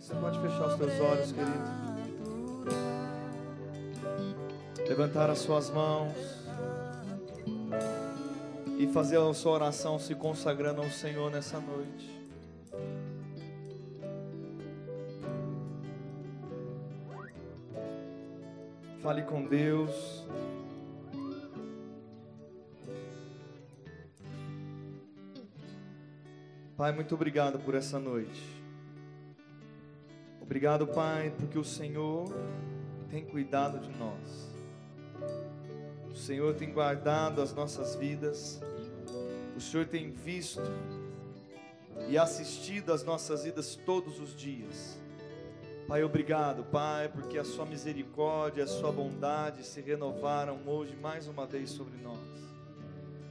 Você pode fechar os teus olhos, querido. Levantar as suas mãos e fazer a sua oração se consagrando ao Senhor nessa noite. Fale com Deus. Pai, muito obrigado por essa noite. Obrigado, Pai, porque o Senhor tem cuidado de nós. O Senhor tem guardado as nossas vidas. O Senhor tem visto e assistido as nossas vidas todos os dias. Pai, obrigado, Pai, porque a Sua misericórdia, a Sua bondade se renovaram hoje mais uma vez sobre nós.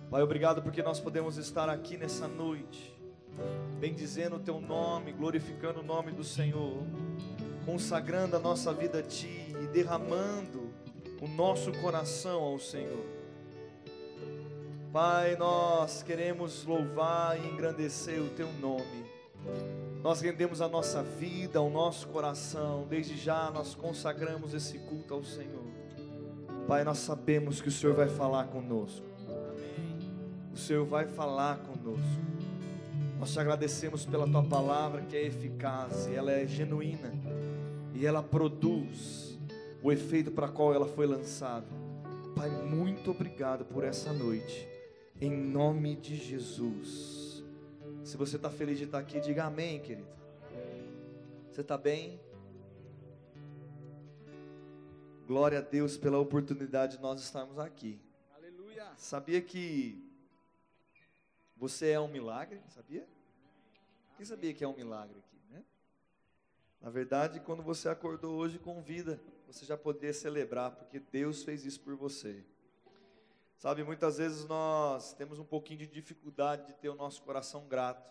Pai, obrigado porque nós podemos estar aqui nessa noite bendizendo o teu nome, glorificando o nome do Senhor, consagrando a nossa vida a ti e derramando o nosso coração ao Senhor. Pai, nós queremos louvar e engrandecer o teu nome. Nós rendemos a nossa vida, o nosso coração, desde já nós consagramos esse culto ao Senhor. Pai, nós sabemos que o Senhor vai falar conosco. O Senhor vai falar conosco. Nós te agradecemos pela tua palavra que é eficaz, e ela é genuína e ela produz o efeito para qual ela foi lançada. Pai, muito obrigado por essa noite, em nome de Jesus. Se você está feliz de estar aqui, diga amém, querido. Você está bem? Glória a Deus pela oportunidade de nós estarmos aqui. Aleluia. Sabia que você é um milagre, sabia? Quem sabia que é um milagre aqui, né? Na verdade, quando você acordou hoje com vida, você já poderia celebrar, porque Deus fez isso por você. Sabe, muitas vezes nós temos um pouquinho de dificuldade de ter o nosso coração grato.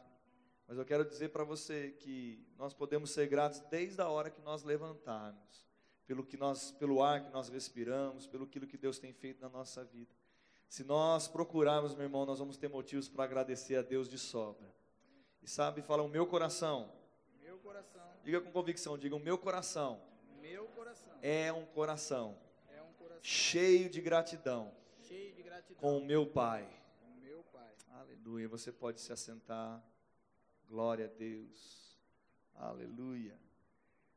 Mas eu quero dizer para você que nós podemos ser gratos desde a hora que nós levantarmos, pelo que nós, pelo ar que nós respiramos, pelo aquilo que Deus tem feito na nossa vida. Se nós procurarmos, meu irmão, nós vamos ter motivos para agradecer a Deus de sobra. E sabe, fala o meu coração. Meu coração. Diga com convicção, diga o meu coração. Meu coração. É um coração. É um coração cheio de gratidão. cheio de gratidão. Com o meu Pai. Com o meu Pai. Aleluia. Você pode se assentar. Glória a Deus. Aleluia.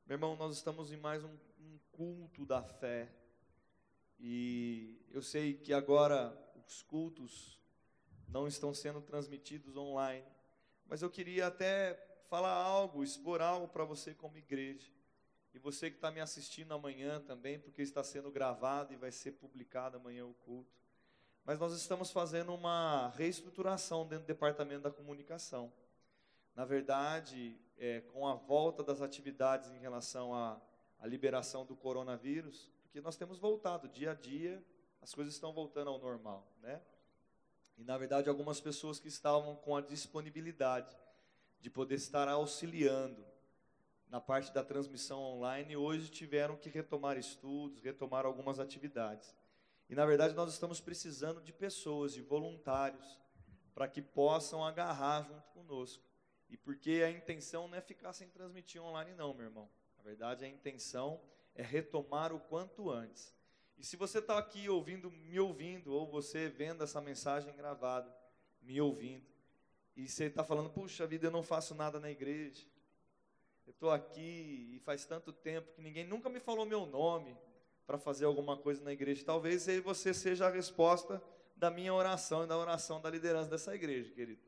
Meu irmão, nós estamos em mais um, um culto da fé. E eu sei que agora os cultos não estão sendo transmitidos online, mas eu queria até falar algo, expor algo para você como igreja. E você que está me assistindo amanhã também, porque está sendo gravado e vai ser publicado amanhã o culto. Mas nós estamos fazendo uma reestruturação dentro do departamento da comunicação. Na verdade, é, com a volta das atividades em relação à, à liberação do coronavírus, porque nós temos voltado dia a dia, as coisas estão voltando ao normal, né? E na verdade, algumas pessoas que estavam com a disponibilidade de poder estar auxiliando na parte da transmissão online, hoje tiveram que retomar estudos, retomar algumas atividades. E na verdade, nós estamos precisando de pessoas, de voluntários, para que possam agarrar junto conosco. E porque a intenção não é ficar sem transmitir online, não, meu irmão. Na verdade, a intenção é retomar o quanto antes. E se você está aqui ouvindo, me ouvindo, ou você vendo essa mensagem gravada, me ouvindo, e você está falando, puxa vida, eu não faço nada na igreja, eu estou aqui e faz tanto tempo que ninguém nunca me falou meu nome para fazer alguma coisa na igreja. Talvez você seja a resposta da minha oração e da oração da liderança dessa igreja, querido.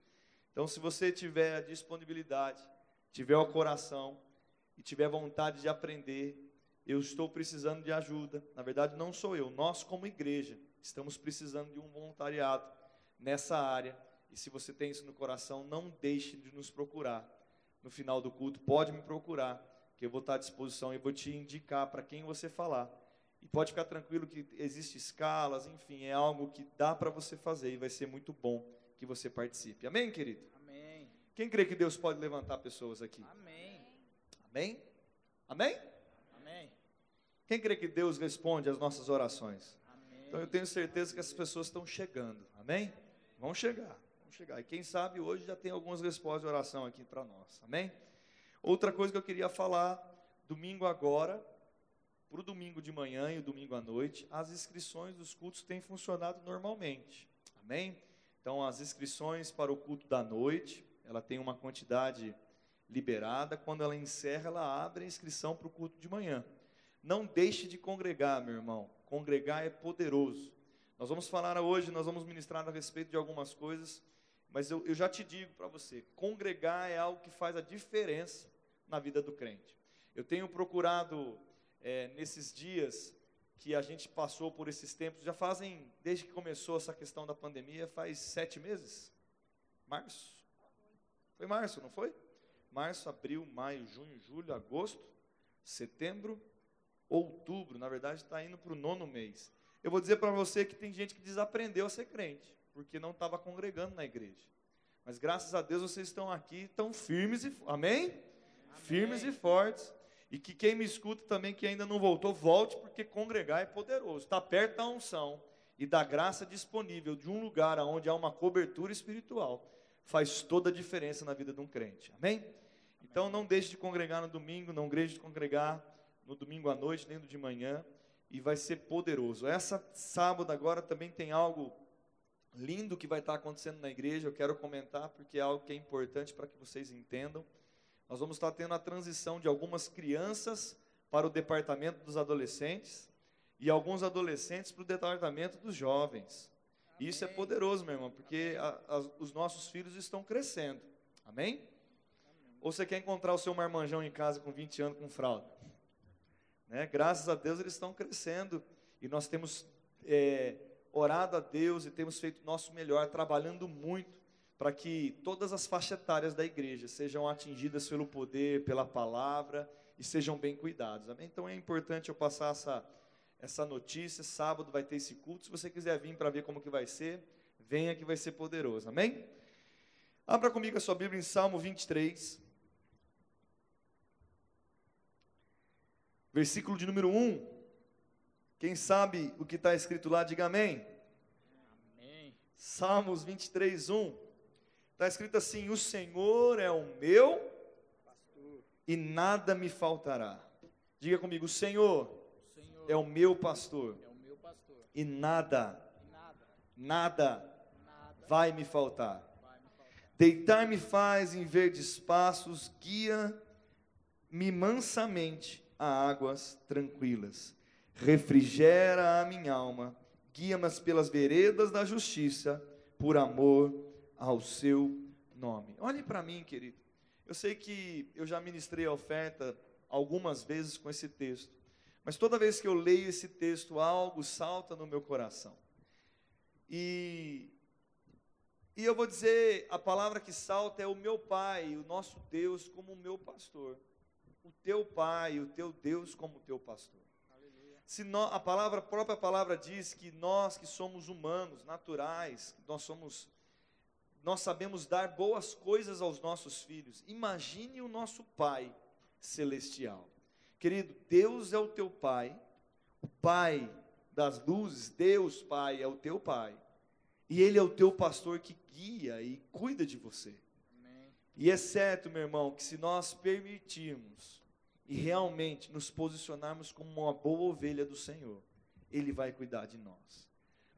Então, se você tiver a disponibilidade, tiver o coração e tiver vontade de aprender, eu estou precisando de ajuda. Na verdade, não sou eu, nós, como igreja, estamos precisando de um voluntariado nessa área. E se você tem isso no coração, não deixe de nos procurar. No final do culto, pode me procurar, que eu vou estar à disposição e vou te indicar para quem você falar. E pode ficar tranquilo que existe escalas, enfim, é algo que dá para você fazer e vai ser muito bom que você participe. Amém, querido? Amém. Quem crê que Deus pode levantar pessoas aqui? Amém. Amém? Amém? Amém. Quem crê que Deus responde às nossas orações? Amém. Então eu tenho certeza que essas pessoas estão chegando. Amém? Vão chegar. Vão chegar. E quem sabe hoje já tem algumas respostas de oração aqui para nós. Amém? Outra coisa que eu queria falar, domingo agora, para o domingo de manhã e o domingo à noite, as inscrições dos cultos têm funcionado normalmente. Amém? Então, as inscrições para o culto da noite, ela tem uma quantidade liberada. Quando ela encerra, ela abre a inscrição para o culto de manhã. Não deixe de congregar, meu irmão. Congregar é poderoso. Nós vamos falar hoje, nós vamos ministrar a respeito de algumas coisas, mas eu, eu já te digo para você: congregar é algo que faz a diferença na vida do crente. Eu tenho procurado é, nesses dias que a gente passou por esses tempos, já fazem, desde que começou essa questão da pandemia, faz sete meses? Março? Foi março, não foi? Março, abril, maio, junho, julho, agosto, setembro, outubro, na verdade está indo para o nono mês. Eu vou dizer para você que tem gente que desaprendeu a ser crente, porque não estava congregando na igreja. Mas graças a Deus vocês estão aqui, tão firmes e amém? amém? Firmes e fortes. E que quem me escuta também, que ainda não voltou, volte, porque congregar é poderoso. Está perto da unção e da graça disponível de um lugar onde há uma cobertura espiritual. Faz toda a diferença na vida de um crente. Amém? Então não deixe de congregar no domingo, não deixe de congregar no domingo à noite, nem no de manhã, e vai ser poderoso. Essa sábado agora também tem algo lindo que vai estar acontecendo na igreja, eu quero comentar porque é algo que é importante para que vocês entendam. Nós vamos estar tendo a transição de algumas crianças para o departamento dos adolescentes e alguns adolescentes para o departamento dos jovens. Amém. Isso é poderoso, meu irmão, porque a, a, os nossos filhos estão crescendo. Amém? Amém? Ou você quer encontrar o seu marmanjão em casa com 20 anos com fralda? Né? Graças a Deus eles estão crescendo e nós temos é, orado a Deus e temos feito nosso melhor, trabalhando muito para que todas as faixas etárias da igreja sejam atingidas pelo poder, pela palavra e sejam bem cuidados. Amém? Então é importante eu passar essa, essa notícia. Sábado vai ter esse culto. Se você quiser vir para ver como que vai ser, venha que vai ser poderoso. Amém? Abra comigo a sua Bíblia em Salmo 23. Versículo de número 1. Quem sabe o que está escrito lá, diga amém. amém. Salmos 23, 1. Está escrito assim: O Senhor é o meu pastor e nada me faltará. Diga comigo: O Senhor, o Senhor é, o meu pastor, é o meu pastor e nada, nada, nada, nada vai me faltar. faltar. Deitar-me faz em verdes passos, guia-me mansamente a águas tranquilas. Refrigera a minha alma, guia-me pelas veredas da justiça, por amor ao seu nome. Olhe para mim, querido. Eu sei que eu já ministrei a oferta algumas vezes com esse texto, mas toda vez que eu leio esse texto, algo salta no meu coração. E, e eu vou dizer: a palavra que salta é o meu Pai, o nosso Deus, como o meu pastor. O teu Pai, o teu Deus, como teu pastor. Se a palavra, a própria palavra diz que nós que somos humanos, naturais, nós somos nós sabemos dar boas coisas aos nossos filhos. Imagine o nosso Pai celestial. Querido, Deus é o teu Pai, o Pai das luzes, Deus Pai é o teu Pai. E Ele é o teu pastor que guia e cuida de você. E é certo, meu irmão, que se nós permitirmos e realmente nos posicionarmos como uma boa ovelha do Senhor, Ele vai cuidar de nós.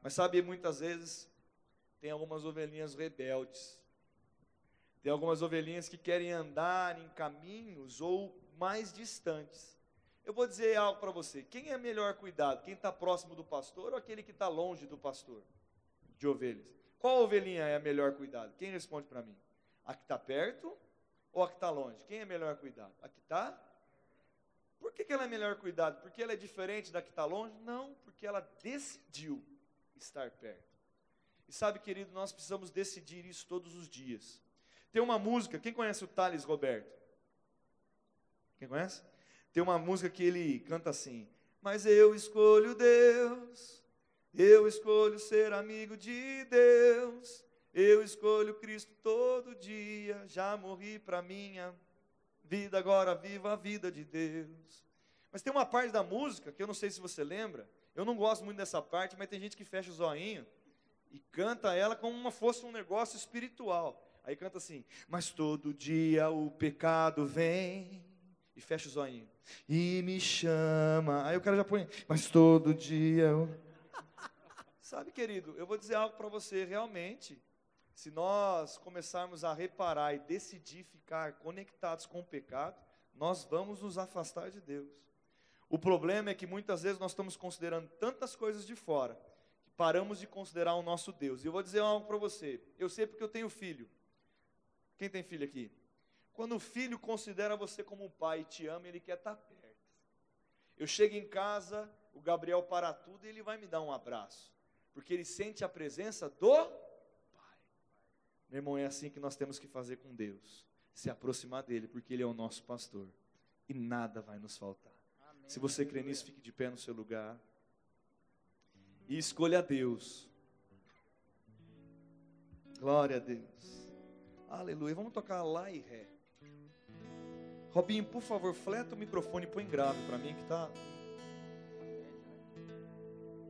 Mas sabe, muitas vezes tem algumas ovelhinhas rebeldes. Tem algumas ovelhinhas que querem andar em caminhos ou mais distantes. Eu vou dizer algo para você: quem é melhor cuidado? Quem está próximo do pastor ou aquele que está longe do pastor de ovelhas? Qual ovelhinha é melhor cuidado? Quem responde para mim? A que está perto ou a que está longe? Quem é melhor cuidado? A que está? Por que, que ela é melhor cuidado? Porque ela é diferente da que está longe? Não, porque ela decidiu estar perto. E sabe, querido, nós precisamos decidir isso todos os dias. Tem uma música, quem conhece o Thales Roberto? Quem conhece? Tem uma música que ele canta assim: Mas eu escolho Deus, eu escolho ser amigo de Deus, eu escolho Cristo todo dia, já morri para minha vida, agora viva a vida de Deus. Mas tem uma parte da música que eu não sei se você lembra, eu não gosto muito dessa parte, mas tem gente que fecha o zoinho e canta ela como se fosse um negócio espiritual. Aí canta assim: Mas todo dia o pecado vem. E fecha os olhinhos. E me chama. Aí o cara já põe: Mas todo dia. Eu... Sabe, querido, eu vou dizer algo para você. Realmente, se nós começarmos a reparar e decidir ficar conectados com o pecado, nós vamos nos afastar de Deus. O problema é que muitas vezes nós estamos considerando tantas coisas de fora, que paramos de considerar o nosso Deus. E eu vou dizer algo para você. Eu sei porque eu tenho filho. Quem tem filho aqui? Quando o filho considera você como um pai e te ama, ele quer estar perto. Eu chego em casa, o Gabriel para tudo e ele vai me dar um abraço, porque ele sente a presença do. Meu irmão, é assim que nós temos que fazer com Deus, se aproximar dele, porque ele é o nosso pastor e nada vai nos faltar. Amém. Se você crê nisso, fique de pé no seu lugar e escolha Deus. Glória a Deus. Aleluia. Vamos tocar lá e ré. Robinho, por favor, fleta o microfone e põe grave para mim que tá.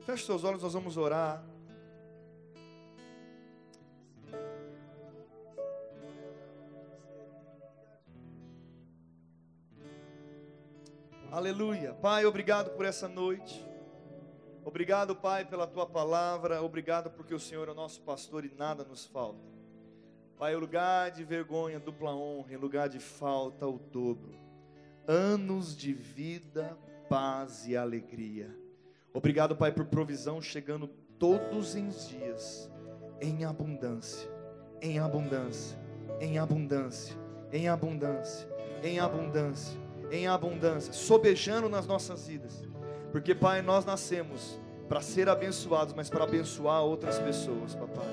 Feche seus olhos, nós vamos orar. Aleluia. Pai, obrigado por essa noite. Obrigado, Pai, pela tua palavra. Obrigado porque o Senhor é o nosso pastor e nada nos falta. Pai, em lugar de vergonha, dupla honra, em lugar de falta, o dobro. Anos de vida, paz e alegria. Obrigado, Pai, por provisão chegando todos os dias, em abundância, em abundância, em abundância, em abundância, em abundância, em abundância, sobejando nas nossas vidas. Porque, Pai, nós nascemos para ser abençoados, mas para abençoar outras pessoas, papai.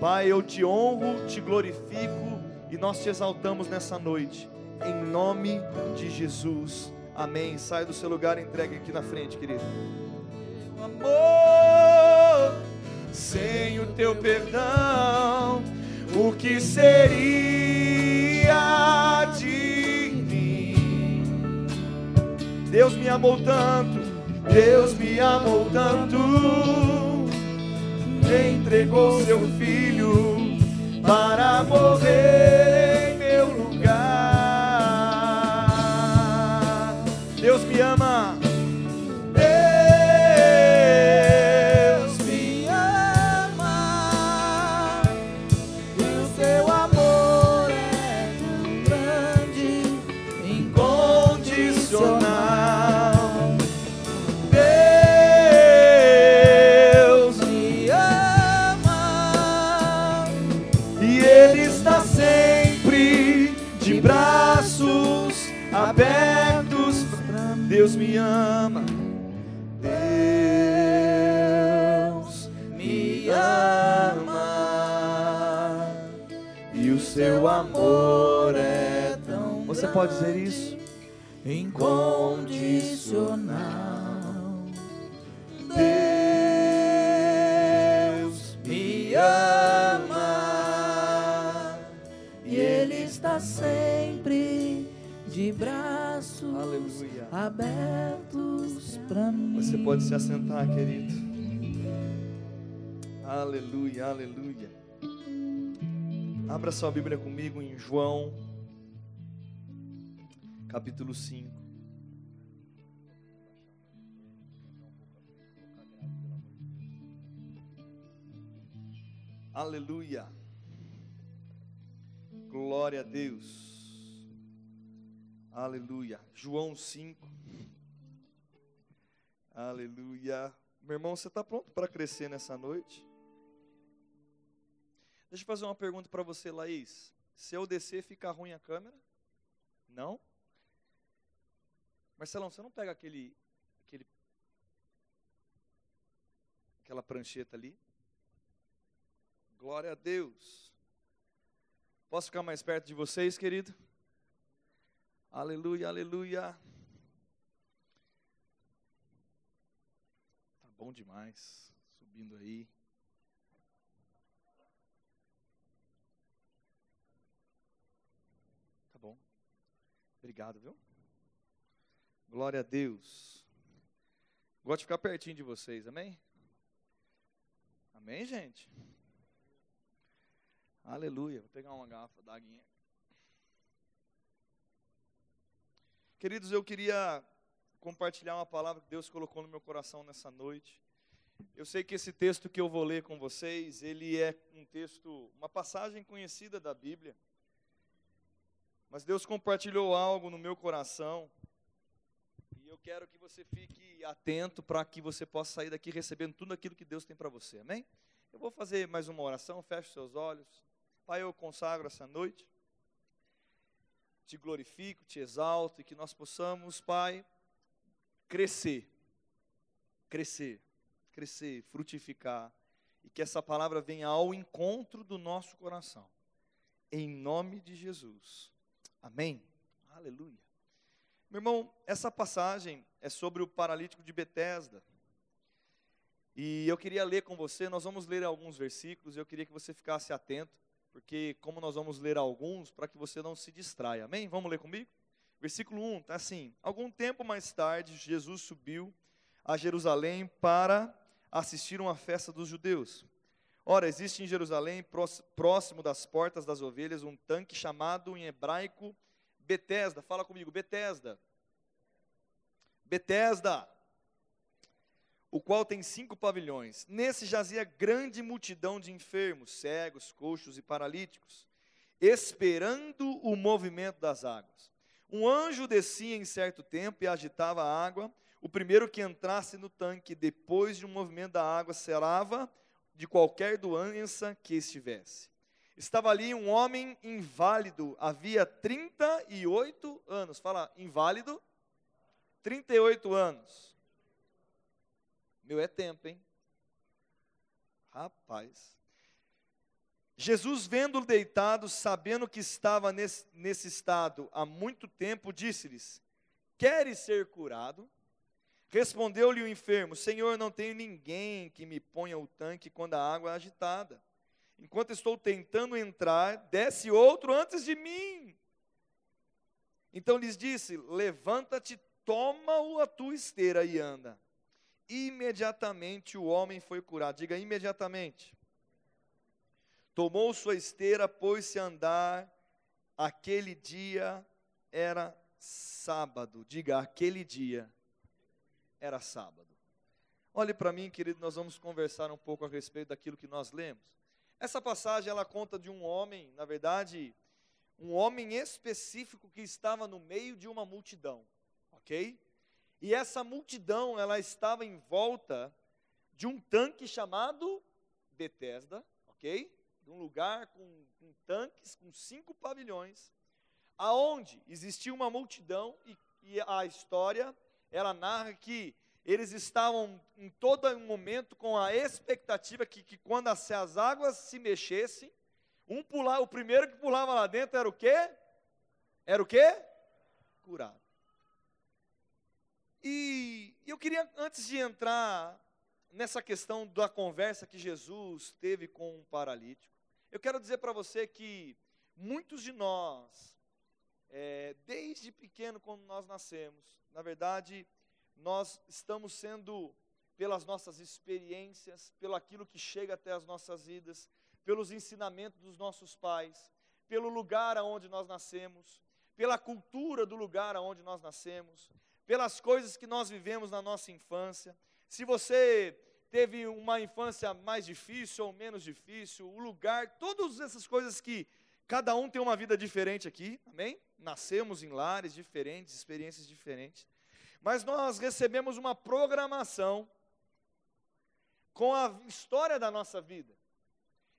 Pai, eu te honro, te glorifico e nós te exaltamos nessa noite, em nome de Jesus. Amém. Sai do seu lugar e entregue aqui na frente, querido. Amor, sem o teu perdão, o que seria Deus me amou tanto, Deus me amou tanto entregou seu filho para morrer pode dizer isso? Incondicional. Deus me ama. E Ele está sempre de braços Aleluia. abertos para mim. Você pode se assentar, querido. Aleluia, aleluia. Abra sua Bíblia comigo em João, capítulo 5. Aleluia. Glória a Deus. Aleluia. João 5. Aleluia. Meu irmão, você está pronto para crescer nessa noite? Deixa eu fazer uma pergunta para você, Laís. Se eu descer, fica ruim a câmera? Não? Marcelão, você não pega aquele, aquele aquela prancheta ali? Glória a Deus. Posso ficar mais perto de vocês, querido? Aleluia, aleluia. Tá bom demais. Subindo aí. Tá bom. Obrigado, viu? Glória a Deus. Gosto de ficar pertinho de vocês, amém? Amém, gente? Aleluia. Vou pegar uma garrafa aguinha. Queridos, eu queria compartilhar uma palavra que Deus colocou no meu coração nessa noite. Eu sei que esse texto que eu vou ler com vocês, ele é um texto, uma passagem conhecida da Bíblia. Mas Deus compartilhou algo no meu coração. Quero que você fique atento para que você possa sair daqui recebendo tudo aquilo que Deus tem para você. Amém? Eu vou fazer mais uma oração, feche seus olhos. Pai, eu consagro essa noite. Te glorifico, te exalto e que nós possamos, Pai, crescer. Crescer crescer, frutificar, e que essa palavra venha ao encontro do nosso coração. Em nome de Jesus. Amém. Aleluia. Meu irmão, essa passagem é sobre o paralítico de Betesda. E eu queria ler com você, nós vamos ler alguns versículos, eu queria que você ficasse atento, porque como nós vamos ler alguns, para que você não se distraia. Amém? Vamos ler comigo? Versículo 1, está assim: Algum tempo mais tarde, Jesus subiu a Jerusalém para assistir uma festa dos judeus. Ora, existe em Jerusalém, próximo das portas das ovelhas, um tanque chamado em hebraico Betesda. Fala comigo, Betesda. Betesda. O qual tem cinco pavilhões. Nesse jazia grande multidão de enfermos, cegos, coxos e paralíticos, esperando o movimento das águas. Um anjo descia em certo tempo e agitava a água o primeiro que entrasse no tanque depois de um movimento da água serava de qualquer doença que estivesse. Estava ali um homem inválido, havia 38 anos. Fala, inválido? 38 anos. Meu é tempo, hein? Rapaz. Jesus, vendo-o deitado, sabendo que estava nesse, nesse estado há muito tempo, disse-lhes: Queres ser curado? Respondeu-lhe o enfermo: Senhor, não tenho ninguém que me ponha o tanque quando a água é agitada. Enquanto estou tentando entrar, desce outro antes de mim. Então lhes disse: Levanta-te, toma a tua esteira e anda. Imediatamente o homem foi curado. Diga imediatamente. Tomou sua esteira, pôs-se a andar. Aquele dia era sábado. Diga, aquele dia era sábado. Olhe para mim, querido, nós vamos conversar um pouco a respeito daquilo que nós lemos. Essa passagem ela conta de um homem, na verdade, um homem específico que estava no meio de uma multidão, ok? E essa multidão ela estava em volta de um tanque chamado Betesda, ok? De um lugar com, com tanques, com cinco pavilhões, aonde existia uma multidão e, e a história ela narra que eles estavam em todo momento com a expectativa que, que quando as, as águas se mexessem, um pular, o primeiro que pulava lá dentro era o quê? Era o quê? Curado. E eu queria, antes de entrar nessa questão da conversa que Jesus teve com um paralítico, eu quero dizer para você que muitos de nós, é, desde pequeno, quando nós nascemos, na verdade, nós estamos sendo, pelas nossas experiências, pelo aquilo que chega até as nossas vidas, pelos ensinamentos dos nossos pais, pelo lugar aonde nós nascemos, pela cultura do lugar aonde nós nascemos, pelas coisas que nós vivemos na nossa infância. Se você teve uma infância mais difícil ou menos difícil, o lugar, todas essas coisas que cada um tem uma vida diferente aqui, amém? Nascemos em lares diferentes, experiências diferentes. Mas nós recebemos uma programação com a história da nossa vida.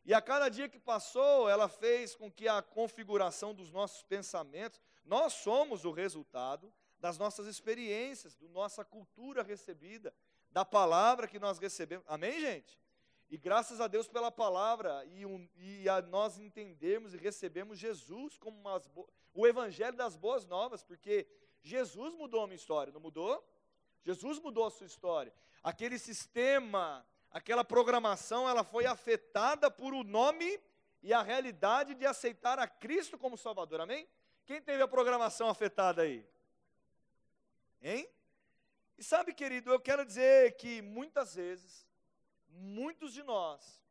E a cada dia que passou, ela fez com que a configuração dos nossos pensamentos, nós somos o resultado das nossas experiências, da nossa cultura recebida, da palavra que nós recebemos. Amém, gente? E graças a Deus pela palavra e, um, e a nós entendemos e recebemos Jesus como umas, o evangelho das boas novas, porque Jesus mudou a minha história, não mudou? Jesus mudou a sua história. Aquele sistema, aquela programação, ela foi afetada por o nome e a realidade de aceitar a Cristo como Salvador. Amém? Quem teve a programação afetada aí? Hein? E sabe, querido, eu quero dizer que muitas vezes, muitos de nós,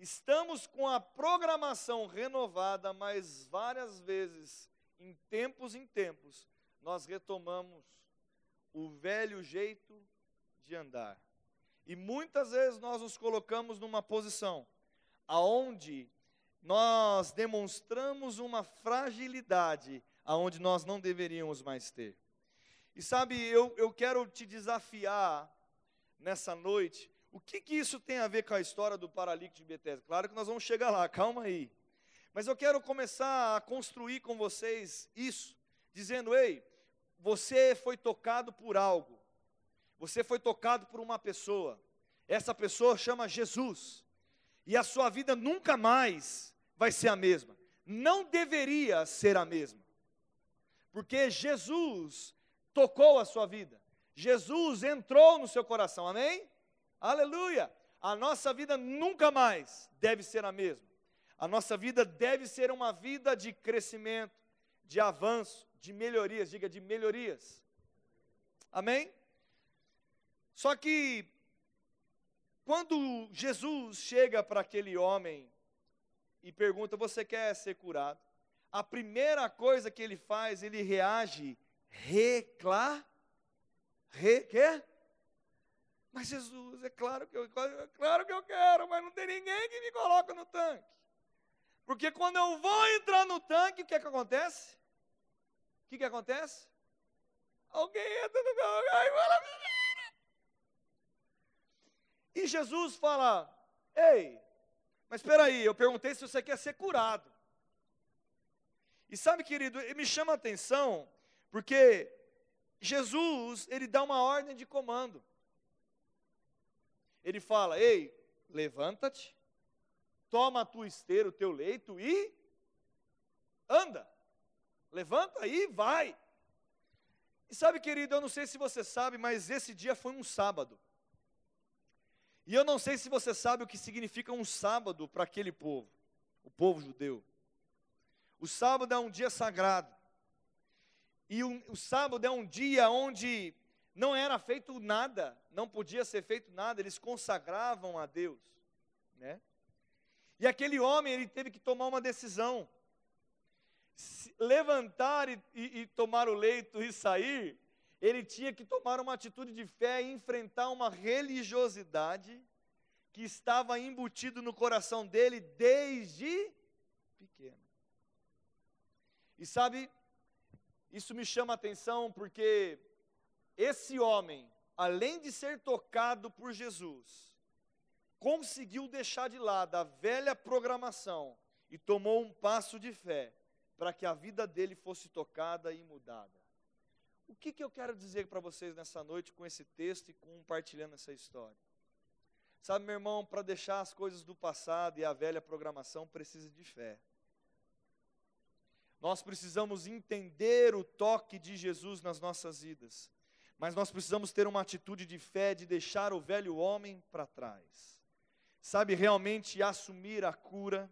Estamos com a programação renovada, mas várias vezes, em tempos em tempos, nós retomamos o velho jeito de andar. E muitas vezes nós nos colocamos numa posição aonde nós demonstramos uma fragilidade aonde nós não deveríamos mais ter. E sabe, eu, eu quero te desafiar nessa noite o que, que isso tem a ver com a história do paralítico de Betesda? Claro que nós vamos chegar lá, calma aí. Mas eu quero começar a construir com vocês isso, dizendo: ei, você foi tocado por algo, você foi tocado por uma pessoa, essa pessoa chama Jesus, e a sua vida nunca mais vai ser a mesma, não deveria ser a mesma, porque Jesus tocou a sua vida, Jesus entrou no seu coração, amém? Aleluia! A nossa vida nunca mais deve ser a mesma. A nossa vida deve ser uma vida de crescimento, de avanço, de melhorias, diga de melhorias. Amém? Só que quando Jesus chega para aquele homem e pergunta: "Você quer ser curado?" A primeira coisa que ele faz, ele reage recla re, quê? Mas Jesus, é claro que eu, é claro que eu quero, mas não tem ninguém que me coloca no tanque. Porque quando eu vou entrar no tanque, o que é que acontece? O que, que acontece? Alguém entra no meu lugar e fala, menina. E Jesus fala, ei, mas espera aí, eu perguntei se você quer ser curado. E sabe, querido, me chama a atenção, porque Jesus, ele dá uma ordem de comando. Ele fala: Ei, levanta-te, toma a tua esteira, o teu leito e anda. Levanta e vai. E sabe, querido, eu não sei se você sabe, mas esse dia foi um sábado. E eu não sei se você sabe o que significa um sábado para aquele povo, o povo judeu. O sábado é um dia sagrado. E o, o sábado é um dia onde não era feito nada, não podia ser feito nada, eles consagravam a Deus, né? E aquele homem, ele teve que tomar uma decisão. Levantar e, e, e tomar o leito e sair, ele tinha que tomar uma atitude de fé e enfrentar uma religiosidade que estava embutido no coração dele desde pequeno. E sabe, isso me chama a atenção porque esse homem, além de ser tocado por Jesus, conseguiu deixar de lado a velha programação e tomou um passo de fé para que a vida dele fosse tocada e mudada. O que, que eu quero dizer para vocês nessa noite com esse texto e compartilhando essa história? Sabe, meu irmão, para deixar as coisas do passado e a velha programação precisa de fé. Nós precisamos entender o toque de Jesus nas nossas vidas mas nós precisamos ter uma atitude de fé, de deixar o velho homem para trás. Sabe, realmente assumir a cura,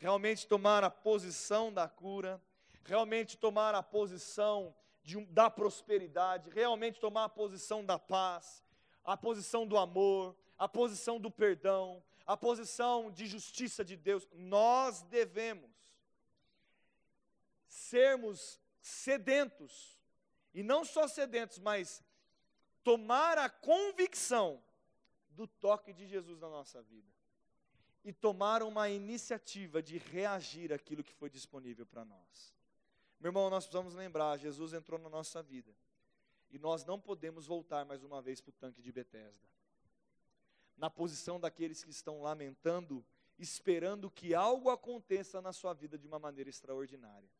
realmente tomar a posição da cura, realmente tomar a posição da prosperidade, realmente tomar a posição da paz, a posição do amor, a posição do perdão, a posição de justiça de Deus. Nós devemos sermos sedentos e não só sedentos, mas tomar a convicção do toque de Jesus na nossa vida. E tomar uma iniciativa de reagir àquilo que foi disponível para nós. Meu irmão, nós precisamos lembrar: Jesus entrou na nossa vida. E nós não podemos voltar mais uma vez para o tanque de Betesda. Na posição daqueles que estão lamentando, esperando que algo aconteça na sua vida de uma maneira extraordinária.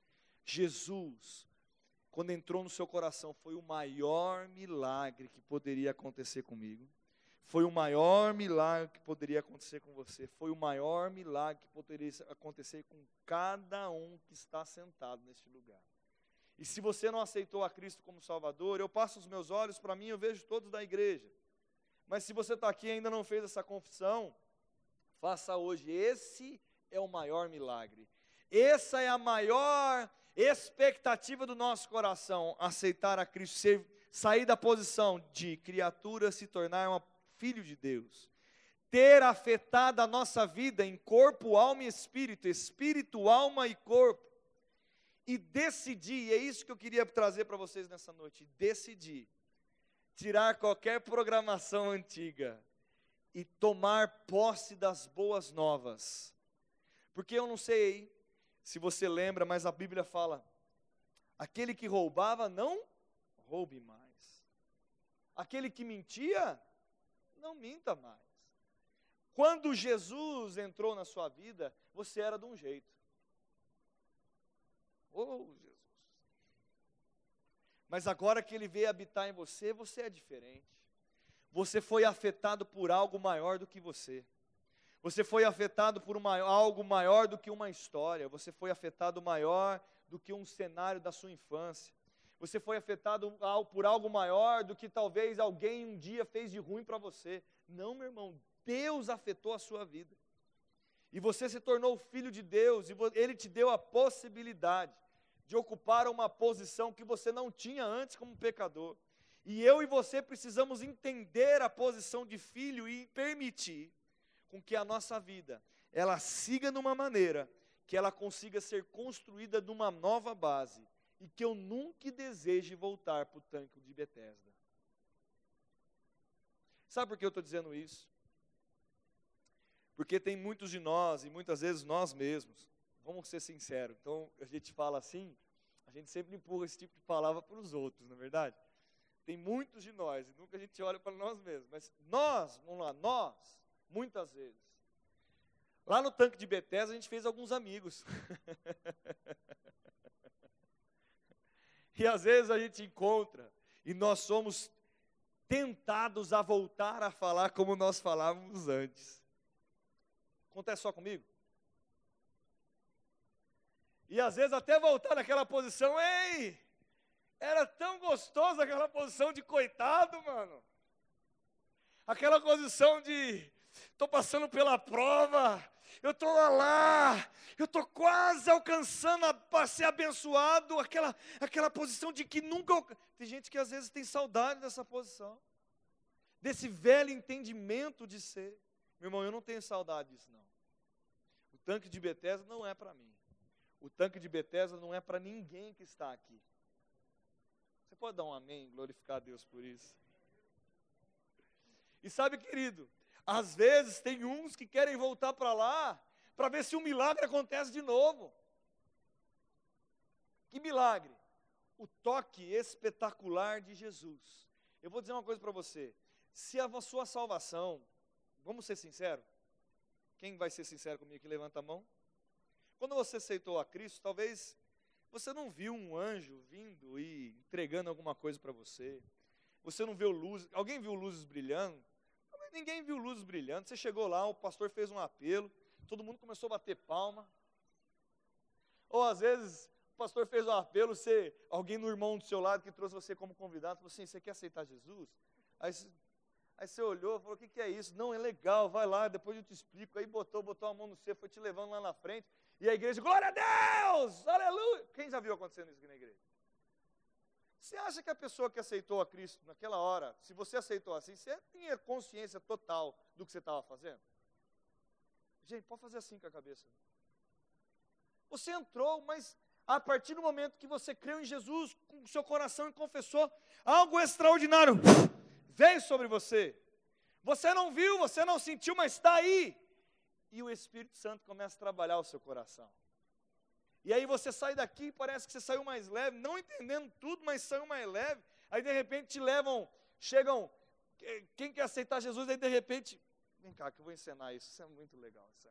Jesus quando entrou no seu coração, foi o maior milagre que poderia acontecer comigo. Foi o maior milagre que poderia acontecer com você. Foi o maior milagre que poderia acontecer com cada um que está sentado neste lugar. E se você não aceitou a Cristo como Salvador, eu passo os meus olhos para mim, eu vejo todos da igreja. Mas se você está aqui e ainda não fez essa confissão, faça hoje. Esse é o maior milagre. Essa é a maior expectativa do nosso coração, aceitar a Cristo, ser, sair da posição de criatura, se tornar um filho de Deus. ter afetado a nossa vida em corpo, alma e espírito, espírito, alma e corpo, e decidir, e é isso que eu queria trazer para vocês nessa noite, decidir tirar qualquer programação antiga e tomar posse das boas novas. Porque eu não sei se você lembra, mas a Bíblia fala: aquele que roubava, não roube mais. Aquele que mentia, não minta mais. Quando Jesus entrou na sua vida, você era de um jeito. Oh, Jesus. Mas agora que ele veio habitar em você, você é diferente. Você foi afetado por algo maior do que você. Você foi afetado por uma, algo maior do que uma história. Você foi afetado maior do que um cenário da sua infância. Você foi afetado por algo maior do que talvez alguém um dia fez de ruim para você. Não, meu irmão, Deus afetou a sua vida. E você se tornou filho de Deus, e Ele te deu a possibilidade de ocupar uma posição que você não tinha antes como pecador. E eu e você precisamos entender a posição de filho e permitir com que a nossa vida ela siga numa maneira que ela consiga ser construída numa nova base e que eu nunca deseje voltar para o tanque de Betesda. Sabe por que eu estou dizendo isso? Porque tem muitos de nós, e muitas vezes nós mesmos, vamos ser sinceros, então a gente fala assim, a gente sempre empurra esse tipo de palavra para os outros, não é verdade? Tem muitos de nós, e nunca a gente olha para nós mesmos, mas nós, vamos lá, nós, muitas vezes, lá no tanque de Bethesda a gente fez alguns amigos. e às vezes a gente encontra, e nós somos tentados a voltar a falar como nós falávamos antes. Acontece só comigo? E às vezes até voltar naquela posição, ei, era tão gostoso aquela posição de coitado, mano. Aquela posição de estou passando pela prova, eu estou lá, eu estou quase alcançando a, ser abençoado, aquela, aquela posição de que nunca. Tem gente que às vezes tem saudade dessa posição, desse velho entendimento de ser. Meu irmão, eu não tenho saudade disso, não. O tanque de Bethesda não é para mim. O tanque de Betesda não é para ninguém que está aqui. Você pode dar um amém, glorificar a Deus por isso. E sabe, querido, às vezes tem uns que querem voltar para lá para ver se um milagre acontece de novo. Que milagre? O toque espetacular de Jesus. Eu vou dizer uma coisa para você. Se a sua salvação, vamos ser sinceros, quem vai ser sincero comigo que levanta a mão? Quando você aceitou a Cristo, talvez você não viu um anjo vindo e entregando alguma coisa para você. Você não viu luzes. Alguém viu luzes brilhando? Ninguém viu luzes brilhando. Você chegou lá, o pastor fez um apelo, todo mundo começou a bater palma. Ou às vezes o pastor fez um apelo, você, alguém no irmão do seu lado que trouxe você como convidado, falou assim: você quer aceitar Jesus? Aí, aí você olhou, falou: o que, que é isso? Não, é legal, vai lá, depois eu te explico. Aí botou, botou a mão no seu, foi te levando lá na frente. E a igreja, glória a Deus, aleluia. Quem já viu acontecendo isso aqui na igreja? Você acha que a pessoa que aceitou a Cristo naquela hora, se você aceitou assim, você tinha consciência total do que você estava fazendo? Gente, pode fazer assim com a cabeça. Você entrou, mas a partir do momento que você creu em Jesus com o seu coração e confessou, algo extraordinário veio sobre você. Você não viu, você não sentiu, mas está aí e o Espírito Santo começa a trabalhar o seu coração. E aí você sai daqui e parece que você saiu mais leve, não entendendo tudo, mas saiu mais leve. Aí de repente te levam, chegam, quem quer aceitar Jesus, aí de repente, vem cá que eu vou ensinar isso, isso é muito legal, isso é.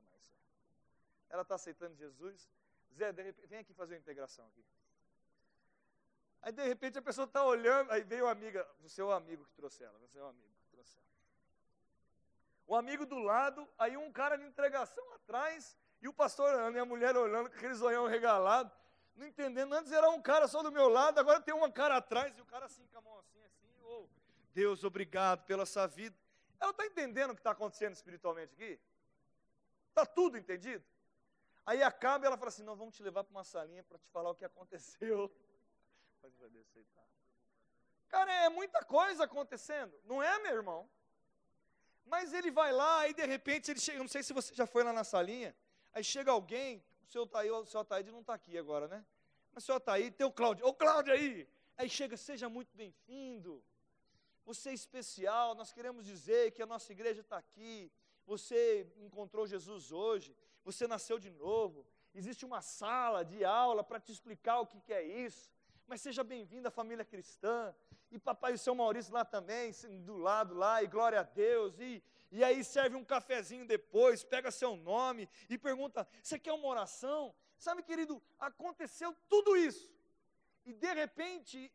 Ela está aceitando Jesus, Zé, repente, vem aqui fazer uma integração aqui. Aí de repente a pessoa está olhando, aí veio a amiga, o seu amigo que trouxe ela, o seu amigo o amigo do lado, aí um cara de entregação atrás, e o pastor olhando, e a mulher olhando com aquele zoião regalado, não entendendo, antes era um cara só do meu lado, agora tem uma cara atrás, e o cara assim, com a mão assim, assim, oh, Deus, obrigado pela sua vida. Ela está entendendo o que está acontecendo espiritualmente aqui? Está tudo entendido? Aí acaba e ela fala assim, nós vamos te levar para uma salinha para te falar o que aconteceu. Pode aceitar. Cara, é muita coisa acontecendo, não é, meu irmão? Mas ele vai lá e de repente ele chega, não sei se você já foi lá na salinha, aí chega alguém, o seu Taí, o seu Ataíde não está aqui agora, né? Mas o seu Ataíde tem o Cláudio, ô Cláudio aí! Aí chega, seja muito bem-vindo, você é especial, nós queremos dizer que a nossa igreja está aqui, você encontrou Jesus hoje, você nasceu de novo, existe uma sala de aula para te explicar o que, que é isso, mas seja bem-vindo à família cristã, e papai e seu Maurício lá também, do lado lá, e glória a Deus, e, e aí serve um cafezinho depois, pega seu nome e pergunta: você quer uma oração? Sabe, querido, aconteceu tudo isso, e de repente,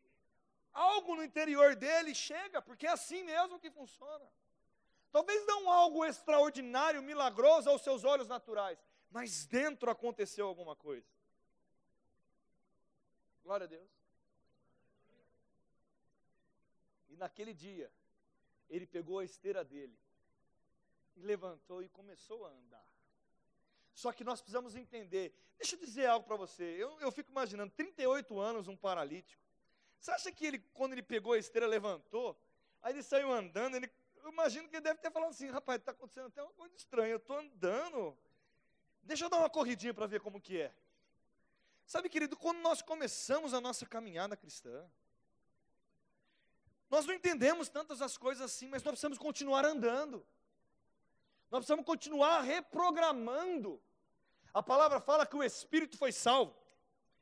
algo no interior dele chega, porque é assim mesmo que funciona. Talvez não algo extraordinário, milagroso aos seus olhos naturais, mas dentro aconteceu alguma coisa. Glória a Deus. E naquele dia, ele pegou a esteira dele e levantou e começou a andar. Só que nós precisamos entender. Deixa eu dizer algo para você. Eu, eu fico imaginando, 38 anos, um paralítico. Você acha que ele, quando ele pegou a esteira, levantou? Aí ele saiu andando, ele eu imagino que ele deve ter falado assim, rapaz, está acontecendo até uma coisa estranha, eu estou andando. Deixa eu dar uma corridinha para ver como que é. Sabe, querido, quando nós começamos a nossa caminhada cristã, nós não entendemos tantas as coisas assim, mas nós precisamos continuar andando. Nós precisamos continuar reprogramando. A palavra fala que o espírito foi salvo,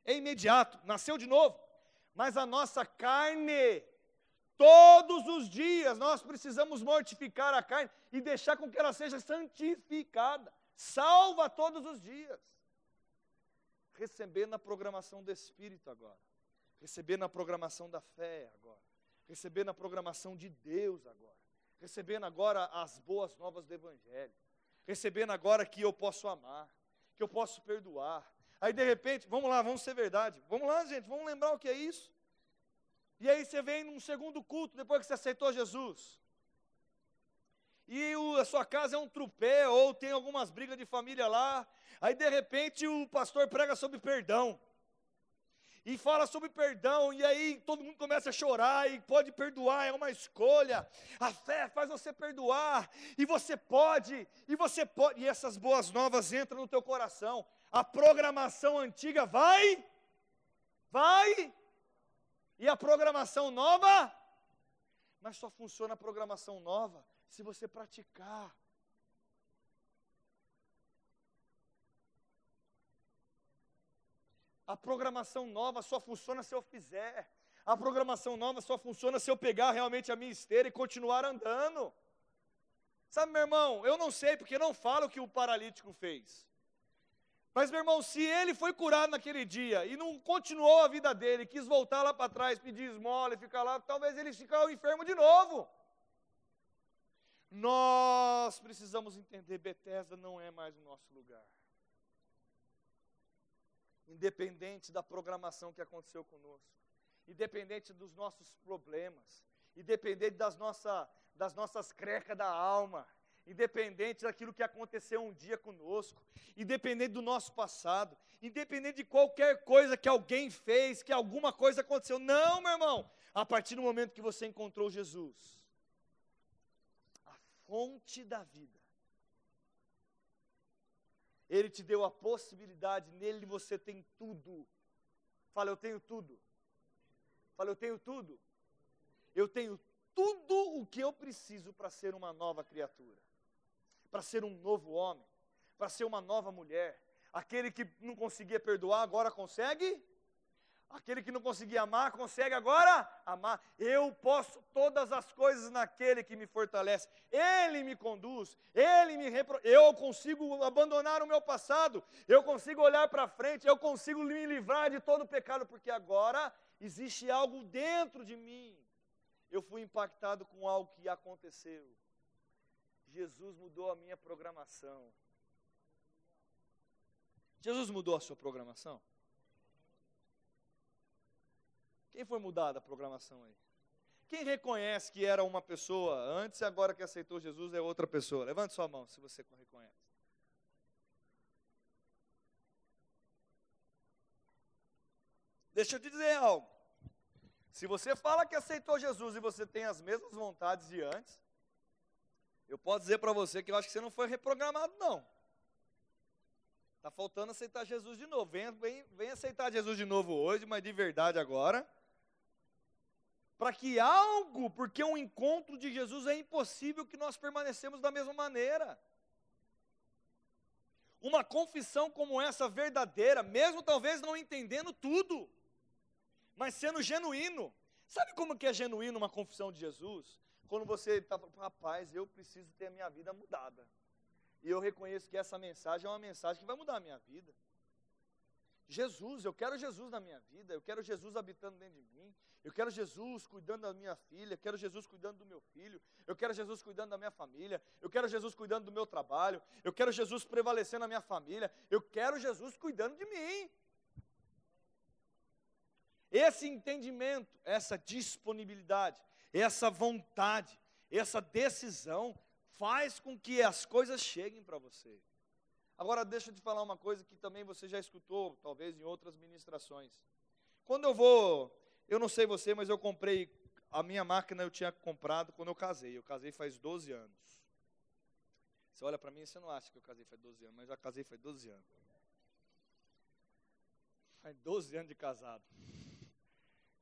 é imediato, nasceu de novo, mas a nossa carne Todos os dias nós precisamos mortificar a carne e deixar com que ela seja santificada, salva todos os dias. Recebendo a programação do Espírito agora, recebendo a programação da fé agora, recebendo a programação de Deus agora, recebendo agora as boas novas do Evangelho, recebendo agora que eu posso amar, que eu posso perdoar. Aí de repente, vamos lá, vamos ser verdade, vamos lá, gente, vamos lembrar o que é isso. E aí você vem num segundo culto, depois que você aceitou Jesus. E o, a sua casa é um trupé, ou tem algumas brigas de família lá. Aí de repente o pastor prega sobre perdão. E fala sobre perdão, e aí todo mundo começa a chorar, e pode perdoar, é uma escolha. A fé faz você perdoar, e você pode, e você pode, e essas boas novas entram no teu coração. A programação antiga vai, vai e a programação nova? Mas só funciona a programação nova se você praticar. A programação nova só funciona se eu fizer. A programação nova só funciona se eu pegar realmente a minha esteira e continuar andando. Sabe, meu irmão, eu não sei porque não falo o que o paralítico fez. Mas, meu irmão, se ele foi curado naquele dia e não continuou a vida dele, quis voltar lá para trás, pedir esmola e ficar lá, talvez ele ficar enfermo de novo. Nós precisamos entender, Bethesda não é mais o nosso lugar. Independente da programação que aconteceu conosco, independente dos nossos problemas, independente das, nossa, das nossas crecas da alma, independente daquilo que aconteceu um dia conosco, independente do nosso passado, independente de qualquer coisa que alguém fez, que alguma coisa aconteceu. Não, meu irmão, a partir do momento que você encontrou Jesus, a fonte da vida, Ele te deu a possibilidade, nele você tem tudo. Fala, eu tenho tudo. Fala, eu tenho tudo. Eu tenho tudo o que eu preciso para ser uma nova criatura para ser um novo homem, para ser uma nova mulher. Aquele que não conseguia perdoar, agora consegue. Aquele que não conseguia amar, consegue agora amar. Eu posso todas as coisas naquele que me fortalece. Ele me conduz, ele me repro... eu consigo abandonar o meu passado, eu consigo olhar para frente, eu consigo me livrar de todo o pecado, porque agora existe algo dentro de mim. Eu fui impactado com algo que aconteceu. Jesus mudou a minha programação. Jesus mudou a sua programação? Quem foi mudada a programação aí? Quem reconhece que era uma pessoa antes e agora que aceitou Jesus é outra pessoa? Levante sua mão se você reconhece. Deixa eu te dizer algo. Se você fala que aceitou Jesus e você tem as mesmas vontades de antes, Eu posso dizer para você que eu acho que você não foi reprogramado, não. Está faltando aceitar Jesus de novo. Vem, vem, vem aceitar Jesus de novo hoje, mas de verdade agora. Para que algo, porque um encontro de Jesus é impossível que nós permanecemos da mesma maneira. Uma confissão como essa verdadeira, mesmo talvez não entendendo tudo, mas sendo genuíno. Sabe como que é genuíno uma confissão de Jesus? Quando você está rapaz, eu preciso ter a minha vida mudada. E eu reconheço que essa mensagem é uma mensagem que vai mudar a minha vida. Jesus, eu quero Jesus na minha vida, eu quero Jesus habitando dentro de mim, eu quero Jesus cuidando da minha filha, quero Jesus cuidando do meu filho, eu quero Jesus cuidando da minha família, eu quero Jesus cuidando do meu trabalho, eu quero Jesus prevalecendo na minha família, eu quero Jesus cuidando de mim. Esse entendimento, essa disponibilidade, essa vontade, essa decisão faz com que as coisas cheguem para você. Agora, deixa eu te falar uma coisa que também você já escutou, talvez em outras ministrações. Quando eu vou, eu não sei você, mas eu comprei, a minha máquina eu tinha comprado quando eu casei. Eu casei faz 12 anos. Você olha para mim e você não acha que eu casei faz 12 anos, mas já casei faz 12 anos. Faz 12 anos de casado.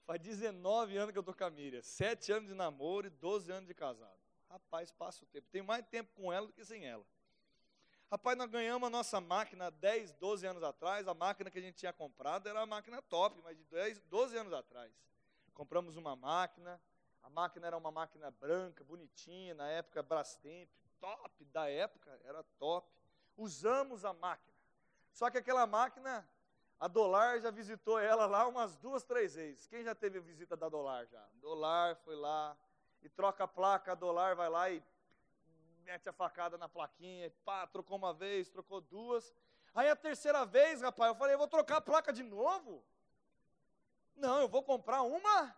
Faz 19 anos que eu estou com a Miriam. 7 anos de namoro e 12 anos de casado. Rapaz, passa o tempo. Tenho mais tempo com ela do que sem ela. Rapaz, nós ganhamos a nossa máquina 10, 12 anos atrás. A máquina que a gente tinha comprado era uma máquina top, mas de 10, 12 anos atrás. Compramos uma máquina. A máquina era uma máquina branca, bonitinha, na época Brastemp, top da época, era top. Usamos a máquina. Só que aquela máquina, a Dolar já visitou ela lá umas duas, três vezes. Quem já teve a visita da Dolar já? Dolar foi lá, e troca a placa, a Dolar vai lá e mete a facada na plaquinha, pá, trocou uma vez, trocou duas. Aí a terceira vez, rapaz, eu falei, eu vou trocar a placa de novo? Não, eu vou comprar uma,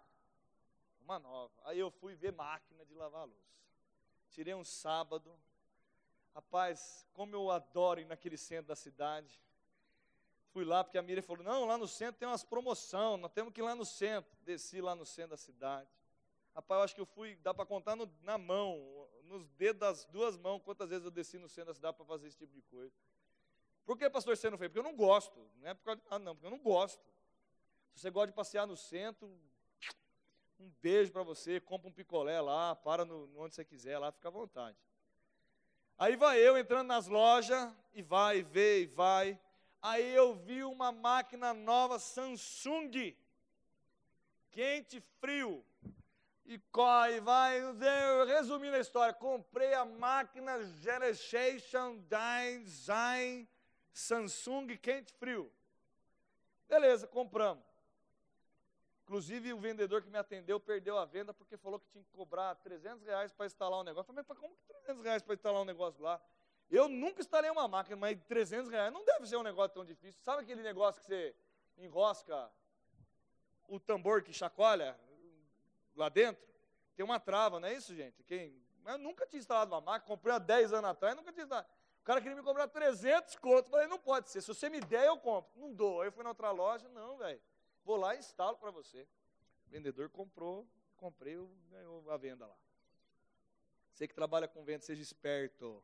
uma nova. Aí eu fui ver máquina de lavar louça. Tirei um sábado. Rapaz, como eu adoro ir naquele centro da cidade. Fui lá porque a Miriam falou: não, lá no centro tem umas promoção, nós temos que ir lá no centro. Desci lá no centro da cidade. Rapaz, eu acho que eu fui, dá para contar no, na mão, nos dedos das duas mãos, quantas vezes eu desci no centro da cidade para fazer esse tipo de coisa. Por que, pastor, você não fez? Porque eu não gosto. Não é por causa de nada, não, porque eu não gosto. Se você gosta de passear no centro, um beijo para você, compra um picolé lá, para no, onde você quiser lá, fica à vontade. Aí vai eu entrando nas lojas, e vai, e vê, e vai. Aí eu vi uma máquina nova Samsung, quente, frio, e corre, vai. Resumindo a história, comprei a máquina Generation Design Samsung quente frio. Beleza, compramos. Inclusive, o vendedor que me atendeu perdeu a venda porque falou que tinha que cobrar 300 reais para instalar um negócio. Eu falei, mas como que 300 reais para instalar um negócio lá? Eu nunca instalei uma máquina, mas 300 reais não deve ser um negócio tão difícil. Sabe aquele negócio que você enrosca o tambor que chacoalha? Lá dentro, tem uma trava, não é isso, gente? Quem, eu nunca tinha instalado uma máquina, comprei há 10 anos atrás, nunca tinha instalado. O cara queria me cobrar 300 conto. Falei, não pode ser. Se você me der, eu compro. Não dou. Aí eu fui na outra loja, não, velho. Vou lá e instalo para você. O vendedor comprou, comprei, ganhou a venda lá. Você que trabalha com venda, seja esperto.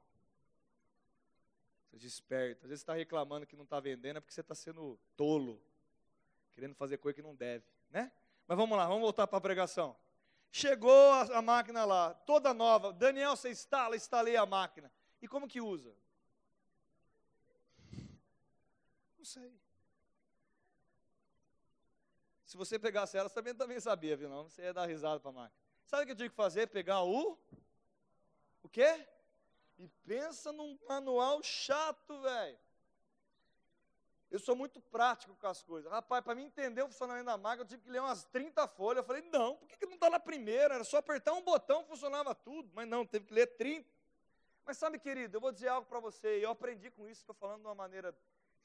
Seja esperto. Às vezes você está reclamando que não está vendendo, é porque você está sendo tolo. Querendo fazer coisa que não deve, né? Mas vamos lá, vamos voltar para a pregação. Chegou a, a, máquina lá, toda nova. Daniel, você instala, instalei a máquina. E como que usa? Não sei. Se você pegasse ela, também, também sabia, viu? Não, você ia dar risada para a máquina. Sabe o que eu tinha que fazer? Pegar o. O quê? E pensa num manual chato, velho. Eu sou muito prático com as coisas. Rapaz, para mim entender o funcionamento da máquina, eu tive que ler umas 30 folhas. Eu falei, não, por que, que não está na primeira? Era só apertar um botão, funcionava tudo. Mas não, teve que ler 30. Mas sabe, querido, eu vou dizer algo para você. Eu aprendi com isso, estou falando de uma maneira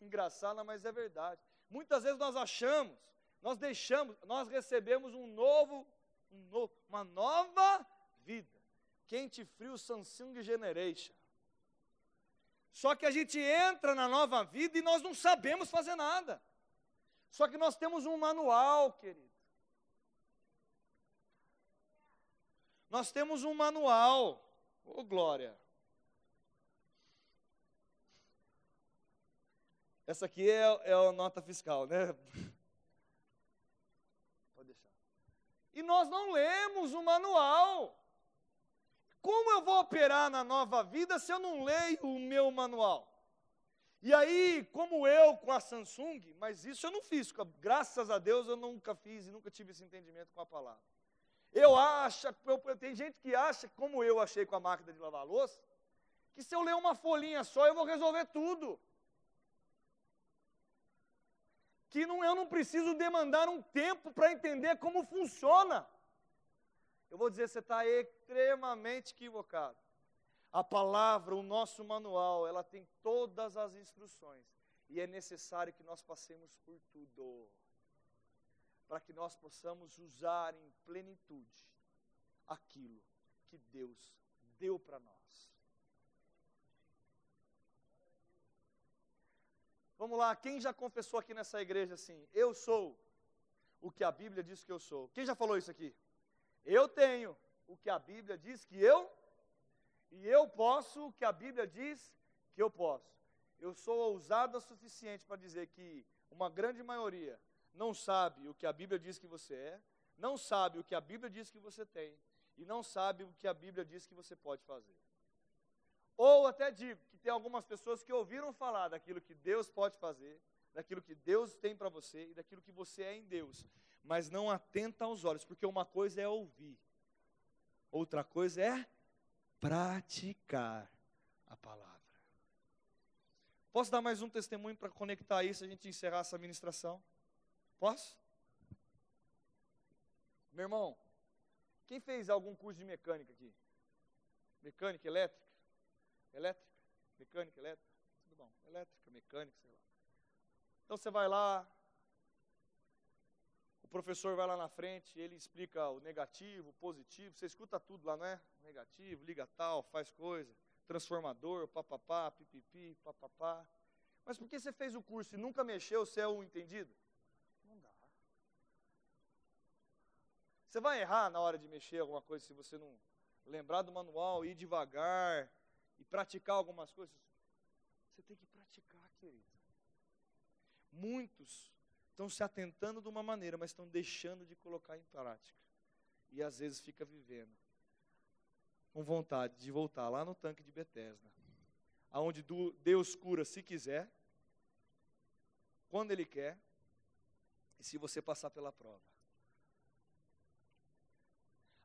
engraçada, mas é verdade. Muitas vezes nós achamos, nós deixamos, nós recebemos um novo, um novo uma nova vida. Quente frio Samsung Generation. Só que a gente entra na nova vida e nós não sabemos fazer nada. Só que nós temos um manual, querido. Nós temos um manual. Ô, glória. Essa aqui é, é a nota fiscal, né? Pode deixar. E nós não lemos o manual. Como eu vou operar na nova vida se eu não leio o meu manual? E aí, como eu com a Samsung, mas isso eu não fiz, graças a Deus eu nunca fiz e nunca tive esse entendimento com a palavra. Eu acho, eu, tem gente que acha, como eu achei com a máquina de lavar louça, que se eu ler uma folhinha só eu vou resolver tudo. Que não, eu não preciso demandar um tempo para entender como funciona. Eu vou dizer, você está extremamente equivocado. A palavra, o nosso manual, ela tem todas as instruções. E é necessário que nós passemos por tudo. Para que nós possamos usar em plenitude aquilo que Deus deu para nós. Vamos lá, quem já confessou aqui nessa igreja assim? Eu sou o que a Bíblia diz que eu sou. Quem já falou isso aqui? Eu tenho o que a Bíblia diz que eu e eu posso o que a Bíblia diz que eu posso. Eu sou ousado o suficiente para dizer que uma grande maioria não sabe o que a Bíblia diz que você é, não sabe o que a Bíblia diz que você tem e não sabe o que a Bíblia diz que você pode fazer. Ou até digo que tem algumas pessoas que ouviram falar daquilo que Deus pode fazer, daquilo que Deus tem para você e daquilo que você é em Deus, mas não atenta aos olhos, porque uma coisa é ouvir, outra coisa é praticar a palavra. Posso dar mais um testemunho para conectar isso, a gente encerrar essa ministração? Posso? Meu irmão, quem fez algum curso de mecânica aqui? Mecânica, elétrica? Elétrica? Mecânica, elétrica? Tudo bom. Elétrica, mecânica, sei lá. Então você vai lá, professor vai lá na frente, ele explica o negativo, o positivo, você escuta tudo lá, não é? Negativo, liga tal, faz coisa, transformador, papapá, pipipi, papapá. Mas por que você fez o curso e nunca mexeu, você é o entendido? Não dá. Você vai errar na hora de mexer alguma coisa se você não lembrar do manual, ir devagar e praticar algumas coisas. Você tem que praticar, querido. Muitos estão se atentando de uma maneira, mas estão deixando de colocar em prática. E às vezes fica vivendo com vontade de voltar lá no tanque de Betesda, aonde Deus cura se quiser, quando Ele quer, e se você passar pela prova.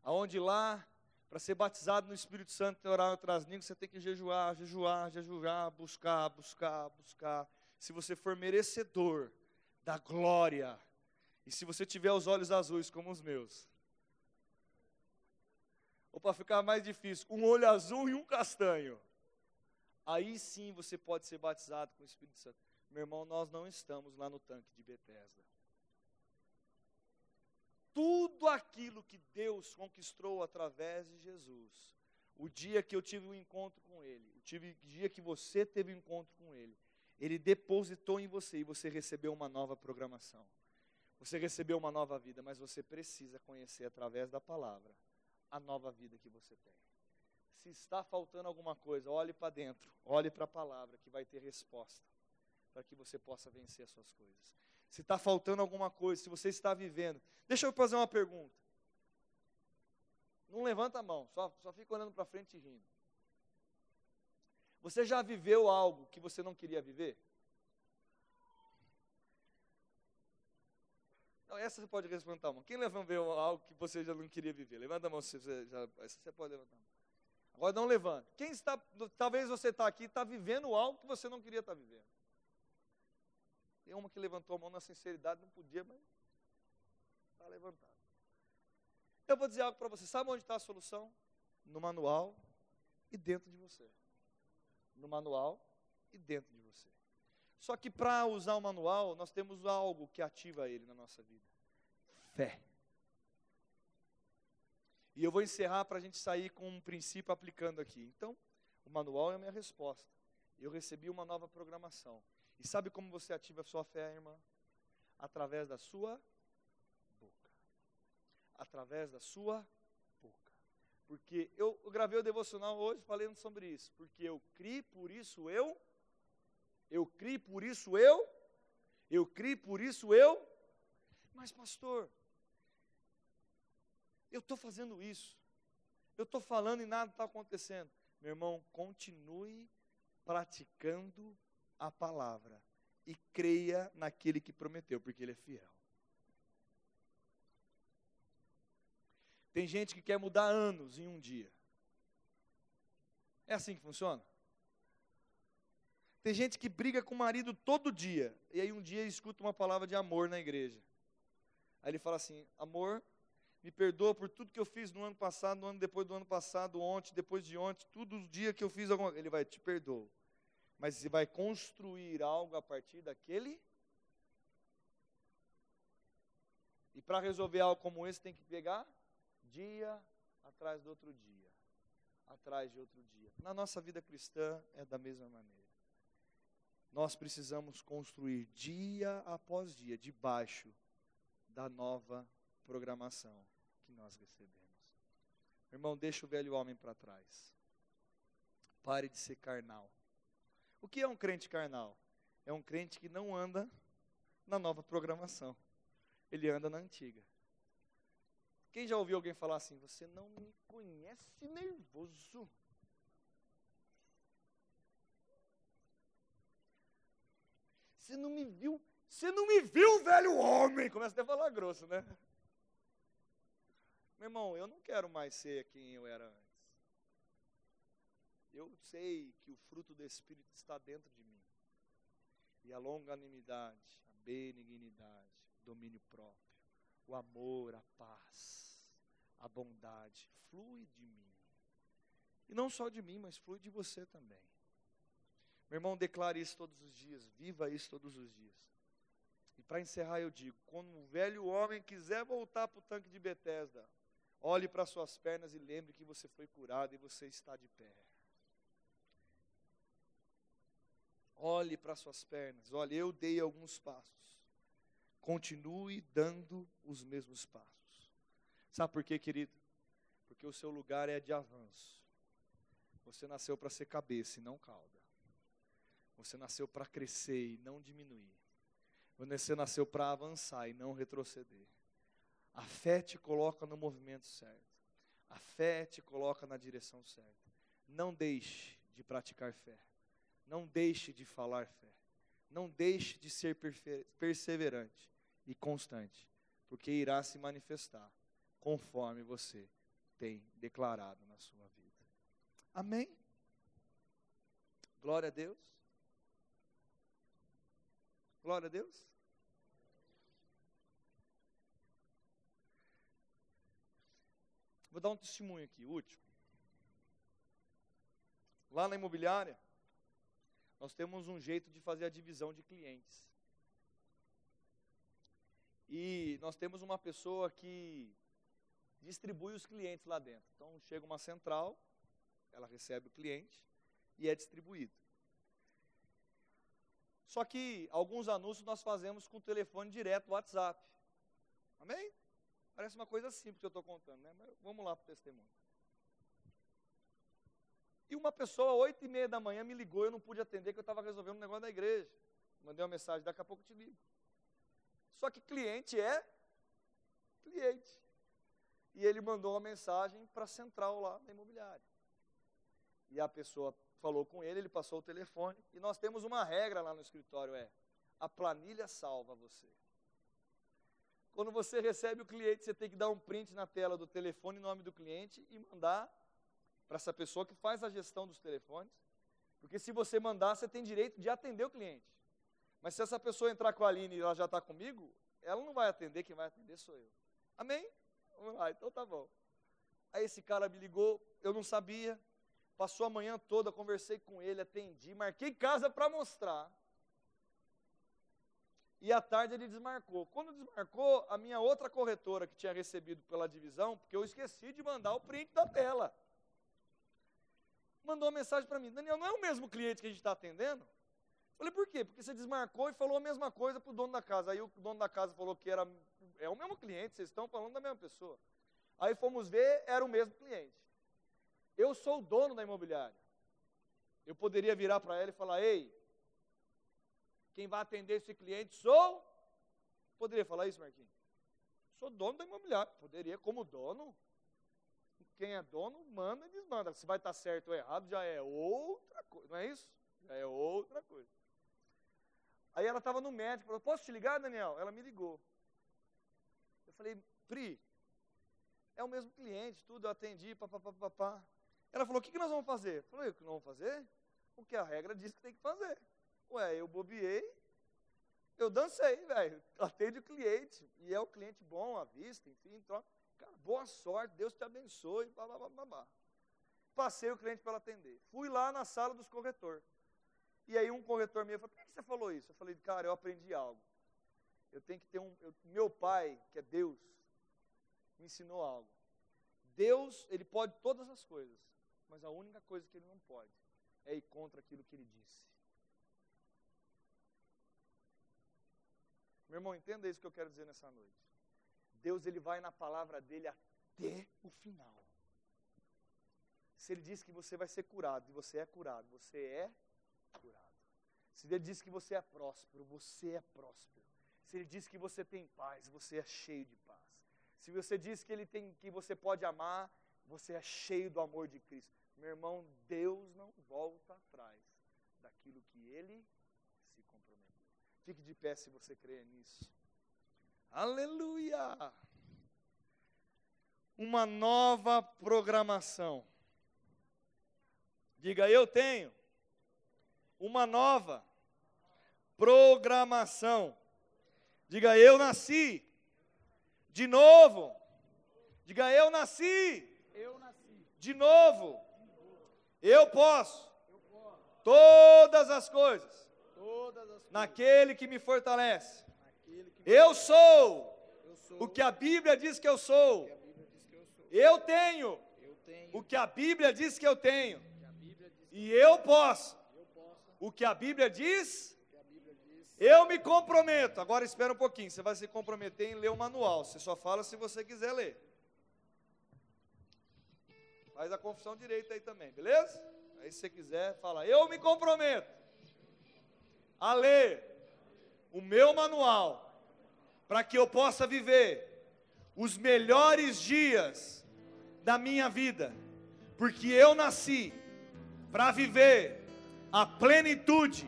Aonde lá, para ser batizado no Espírito Santo e orar outras línguas, você tem que jejuar, jejuar, jejuar, buscar, buscar, buscar. Se você for merecedor da glória. E se você tiver os olhos azuis como os meus, ou para ficar mais difícil, um olho azul e um castanho, aí sim você pode ser batizado com o Espírito Santo. Meu irmão, nós não estamos lá no tanque de Betesda. Tudo aquilo que Deus conquistou através de Jesus, o dia que eu tive um encontro com Ele, o dia que você teve um encontro com Ele, ele depositou em você e você recebeu uma nova programação. Você recebeu uma nova vida, mas você precisa conhecer através da palavra a nova vida que você tem. Se está faltando alguma coisa, olhe para dentro, olhe para a palavra que vai ter resposta para que você possa vencer as suas coisas. Se está faltando alguma coisa, se você está vivendo, deixa eu fazer uma pergunta. Não levanta a mão, só, só fica olhando para frente e rindo. Você já viveu algo que você não queria viver? Essa você pode responder a mão. Quem levantou algo que você já não queria viver? Levanta a mão se você já. Essa você pode levantar a mão. Agora não levanta. Quem está. Talvez você está aqui e está vivendo algo que você não queria estar tá vivendo. Tem uma que levantou a mão na sinceridade, não podia, mas está levantado. Eu vou dizer algo para você. Sabe onde está a solução? No manual e dentro de você no manual e dentro de você. Só que para usar o manual, nós temos algo que ativa ele na nossa vida: fé. E eu vou encerrar para a gente sair com um princípio aplicando aqui. Então, o manual é a minha resposta. Eu recebi uma nova programação. E sabe como você ativa a sua fé, irmã? Através da sua boca. Através da sua. Porque eu, gravei o devocional hoje falando sobre isso. Porque eu criei, por isso eu. Eu criei, por isso eu. Eu criei, por isso eu. Mas, pastor, eu estou fazendo isso. Eu estou falando e nada está acontecendo. Meu irmão, continue praticando a palavra e creia naquele que prometeu, porque ele é fiel. Tem gente que quer mudar anos em um dia. É assim que funciona? Tem gente que briga com o marido todo dia, e aí um dia escuta uma palavra de amor na igreja. Aí ele fala assim: Amor, me perdoa por tudo que eu fiz no ano passado, no ano depois do ano passado, ontem, depois de ontem, todos os dias que eu fiz alguma coisa. Ele vai, te perdoa mas você vai construir algo a partir daquele. E para resolver algo como esse, tem que pegar dia atrás do outro dia, atrás de outro dia. Na nossa vida cristã é da mesma maneira. Nós precisamos construir dia após dia, debaixo da nova programação que nós recebemos. Irmão, deixa o velho homem para trás. Pare de ser carnal. O que é um crente carnal? É um crente que não anda na nova programação. Ele anda na antiga. Quem já ouviu alguém falar assim? Você não me conhece nervoso. Você não me viu, você não me viu, velho homem. Começa até a falar grosso, né? Meu irmão, eu não quero mais ser quem eu era antes. Eu sei que o fruto do Espírito está dentro de mim. E a longanimidade, a benignidade, o domínio próprio, o amor, a paz, a bondade flui de mim. E não só de mim, mas flui de você também. Meu irmão, declare isso todos os dias, viva isso todos os dias. E para encerrar, eu digo: quando o velho homem quiser voltar para o tanque de Betesda, olhe para suas pernas e lembre que você foi curado e você está de pé. Olhe para suas pernas. Olha, eu dei alguns passos. Continue dando os mesmos passos. Sabe por quê, querido? Porque o seu lugar é de avanço. Você nasceu para ser cabeça e não cauda. Você nasceu para crescer e não diminuir. Você nasceu para avançar e não retroceder. A fé te coloca no movimento certo. A fé te coloca na direção certa. Não deixe de praticar fé. Não deixe de falar fé. Não deixe de ser perseverante e constante, porque irá se manifestar conforme você tem declarado na sua vida. Amém? Glória a Deus. Glória a Deus. Vou dar um testemunho aqui, último. Lá na imobiliária, nós temos um jeito de fazer a divisão de clientes. E nós temos uma pessoa que distribui os clientes lá dentro. Então chega uma central, ela recebe o cliente e é distribuído. Só que alguns anúncios nós fazemos com o telefone direto, WhatsApp. Amém? Parece uma coisa simples que eu estou contando, né? Mas vamos lá para o testemunho. E uma pessoa, oito e meia da manhã, me ligou, eu não pude atender, que eu estava resolvendo um negócio da igreja. Mandei uma mensagem, daqui a pouco eu te ligo. Só que cliente é cliente. E ele mandou uma mensagem para a central lá da imobiliária. E a pessoa falou com ele, ele passou o telefone. E nós temos uma regra lá no escritório, é a planilha salva você. Quando você recebe o cliente, você tem que dar um print na tela do telefone, nome do cliente e mandar para essa pessoa que faz a gestão dos telefones. Porque se você mandar, você tem direito de atender o cliente. Mas se essa pessoa entrar com a Aline e ela já está comigo, ela não vai atender, quem vai atender sou eu. Amém? Vamos lá, então tá bom. Aí esse cara me ligou, eu não sabia. Passou a manhã toda, conversei com ele, atendi, marquei casa para mostrar. E à tarde ele desmarcou. Quando desmarcou, a minha outra corretora que tinha recebido pela divisão, porque eu esqueci de mandar o print da tela mandou uma mensagem para mim: Daniel, não é o mesmo cliente que a gente está atendendo? Falei, por quê? Porque você desmarcou e falou a mesma coisa para o dono da casa. Aí o dono da casa falou que era, é o mesmo cliente, vocês estão falando da mesma pessoa. Aí fomos ver, era o mesmo cliente. Eu sou o dono da imobiliária. Eu poderia virar para ela e falar: Ei, quem vai atender esse cliente sou. Poderia falar isso, Marquinhos? Sou dono da imobiliária. Poderia, como dono. Quem é dono, manda e desmanda. Se vai estar certo ou errado, já é outra coisa. Não é isso? Já é outra coisa. Aí ela estava no médico, falou, posso te ligar, Daniel? Ela me ligou. Falei, Pri, é o mesmo cliente, tudo, eu atendi, papapá, papá. Ela falou, o que, que nós vamos fazer? Eu falei, o que nós vamos fazer? O que a regra diz que tem que fazer. Ué, eu bobiei, eu dancei, velho. Atende o cliente. E é o cliente bom, à vista, enfim, troca. Cara, boa sorte, Deus te abençoe, blá. Passei o cliente para atender. Fui lá na sala dos corretores. E aí um corretor meu falou, por que você falou isso? Eu falei, cara, eu aprendi algo. Eu tenho que ter um. Eu, meu pai, que é Deus, me ensinou algo. Deus, ele pode todas as coisas, mas a única coisa que ele não pode é ir contra aquilo que ele disse. Meu irmão, entenda isso que eu quero dizer nessa noite. Deus ele vai na palavra dele até o final. Se ele diz que você vai ser curado, e você é curado, você é curado. Se ele diz que você é próspero, você é próspero. Se ele diz que você tem paz, você é cheio de paz. Se você diz que ele tem que você pode amar, você é cheio do amor de Cristo. Meu irmão, Deus não volta atrás daquilo que ele se comprometeu. Fique de pé se você crê nisso. Aleluia! Uma nova programação. Diga, eu tenho uma nova programação. Diga, eu nasci de novo. Diga, eu nasci. Eu nasci. De novo. Eu posso. Todas as coisas. Todas as coisas. Naquele que me fortalece. Eu sou eu sou. o que a Bíblia diz que eu sou. que eu sou. Eu tenho Eu tenho. o que a Bíblia diz que eu tenho. que diz E eu posso eu posso. o que a Bíblia diz. que a Bíblia diz. Eu me comprometo. Agora espera um pouquinho. Você vai se comprometer em ler o manual. Você só fala se você quiser ler. Faz a confissão direita aí também, beleza? Aí se você quiser, fala: Eu me comprometo a ler o meu manual para que eu possa viver os melhores dias da minha vida, porque eu nasci para viver a plenitude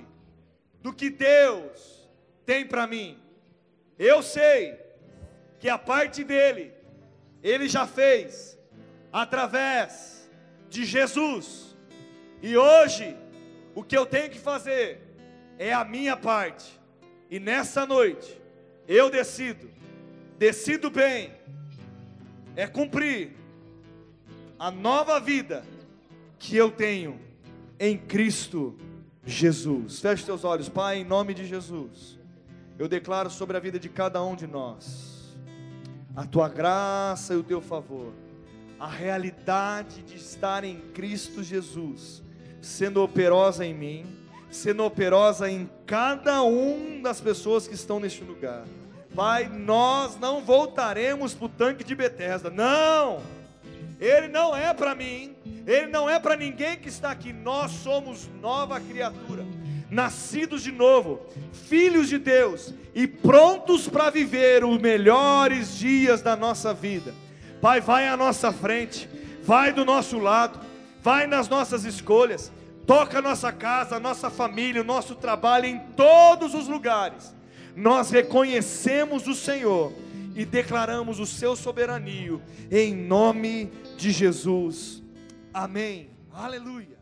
do que Deus tem para mim. Eu sei que a parte dele, ele já fez através de Jesus. E hoje, o que eu tenho que fazer é a minha parte. E nessa noite, eu decido, decido bem, é cumprir a nova vida que eu tenho em Cristo Jesus. Feche seus olhos, Pai, em nome de Jesus. Eu declaro sobre a vida de cada um de nós a tua graça e o teu favor, a realidade de estar em Cristo Jesus, sendo operosa em mim, sendo operosa em cada um das pessoas que estão neste lugar. Pai, nós não voltaremos para o tanque de Betesda, não. Ele não é para mim, ele não é para ninguém que está aqui. Nós somos nova criatura, nascidos de novo, filhos de Deus e prontos para viver os melhores dias da nossa vida. Pai, vai à nossa frente, vai do nosso lado, vai nas nossas escolhas, toca a nossa casa, a nossa família, o nosso trabalho em todos os lugares. Nós reconhecemos o Senhor e declaramos o seu soberania em nome de Jesus. Amém. Aleluia.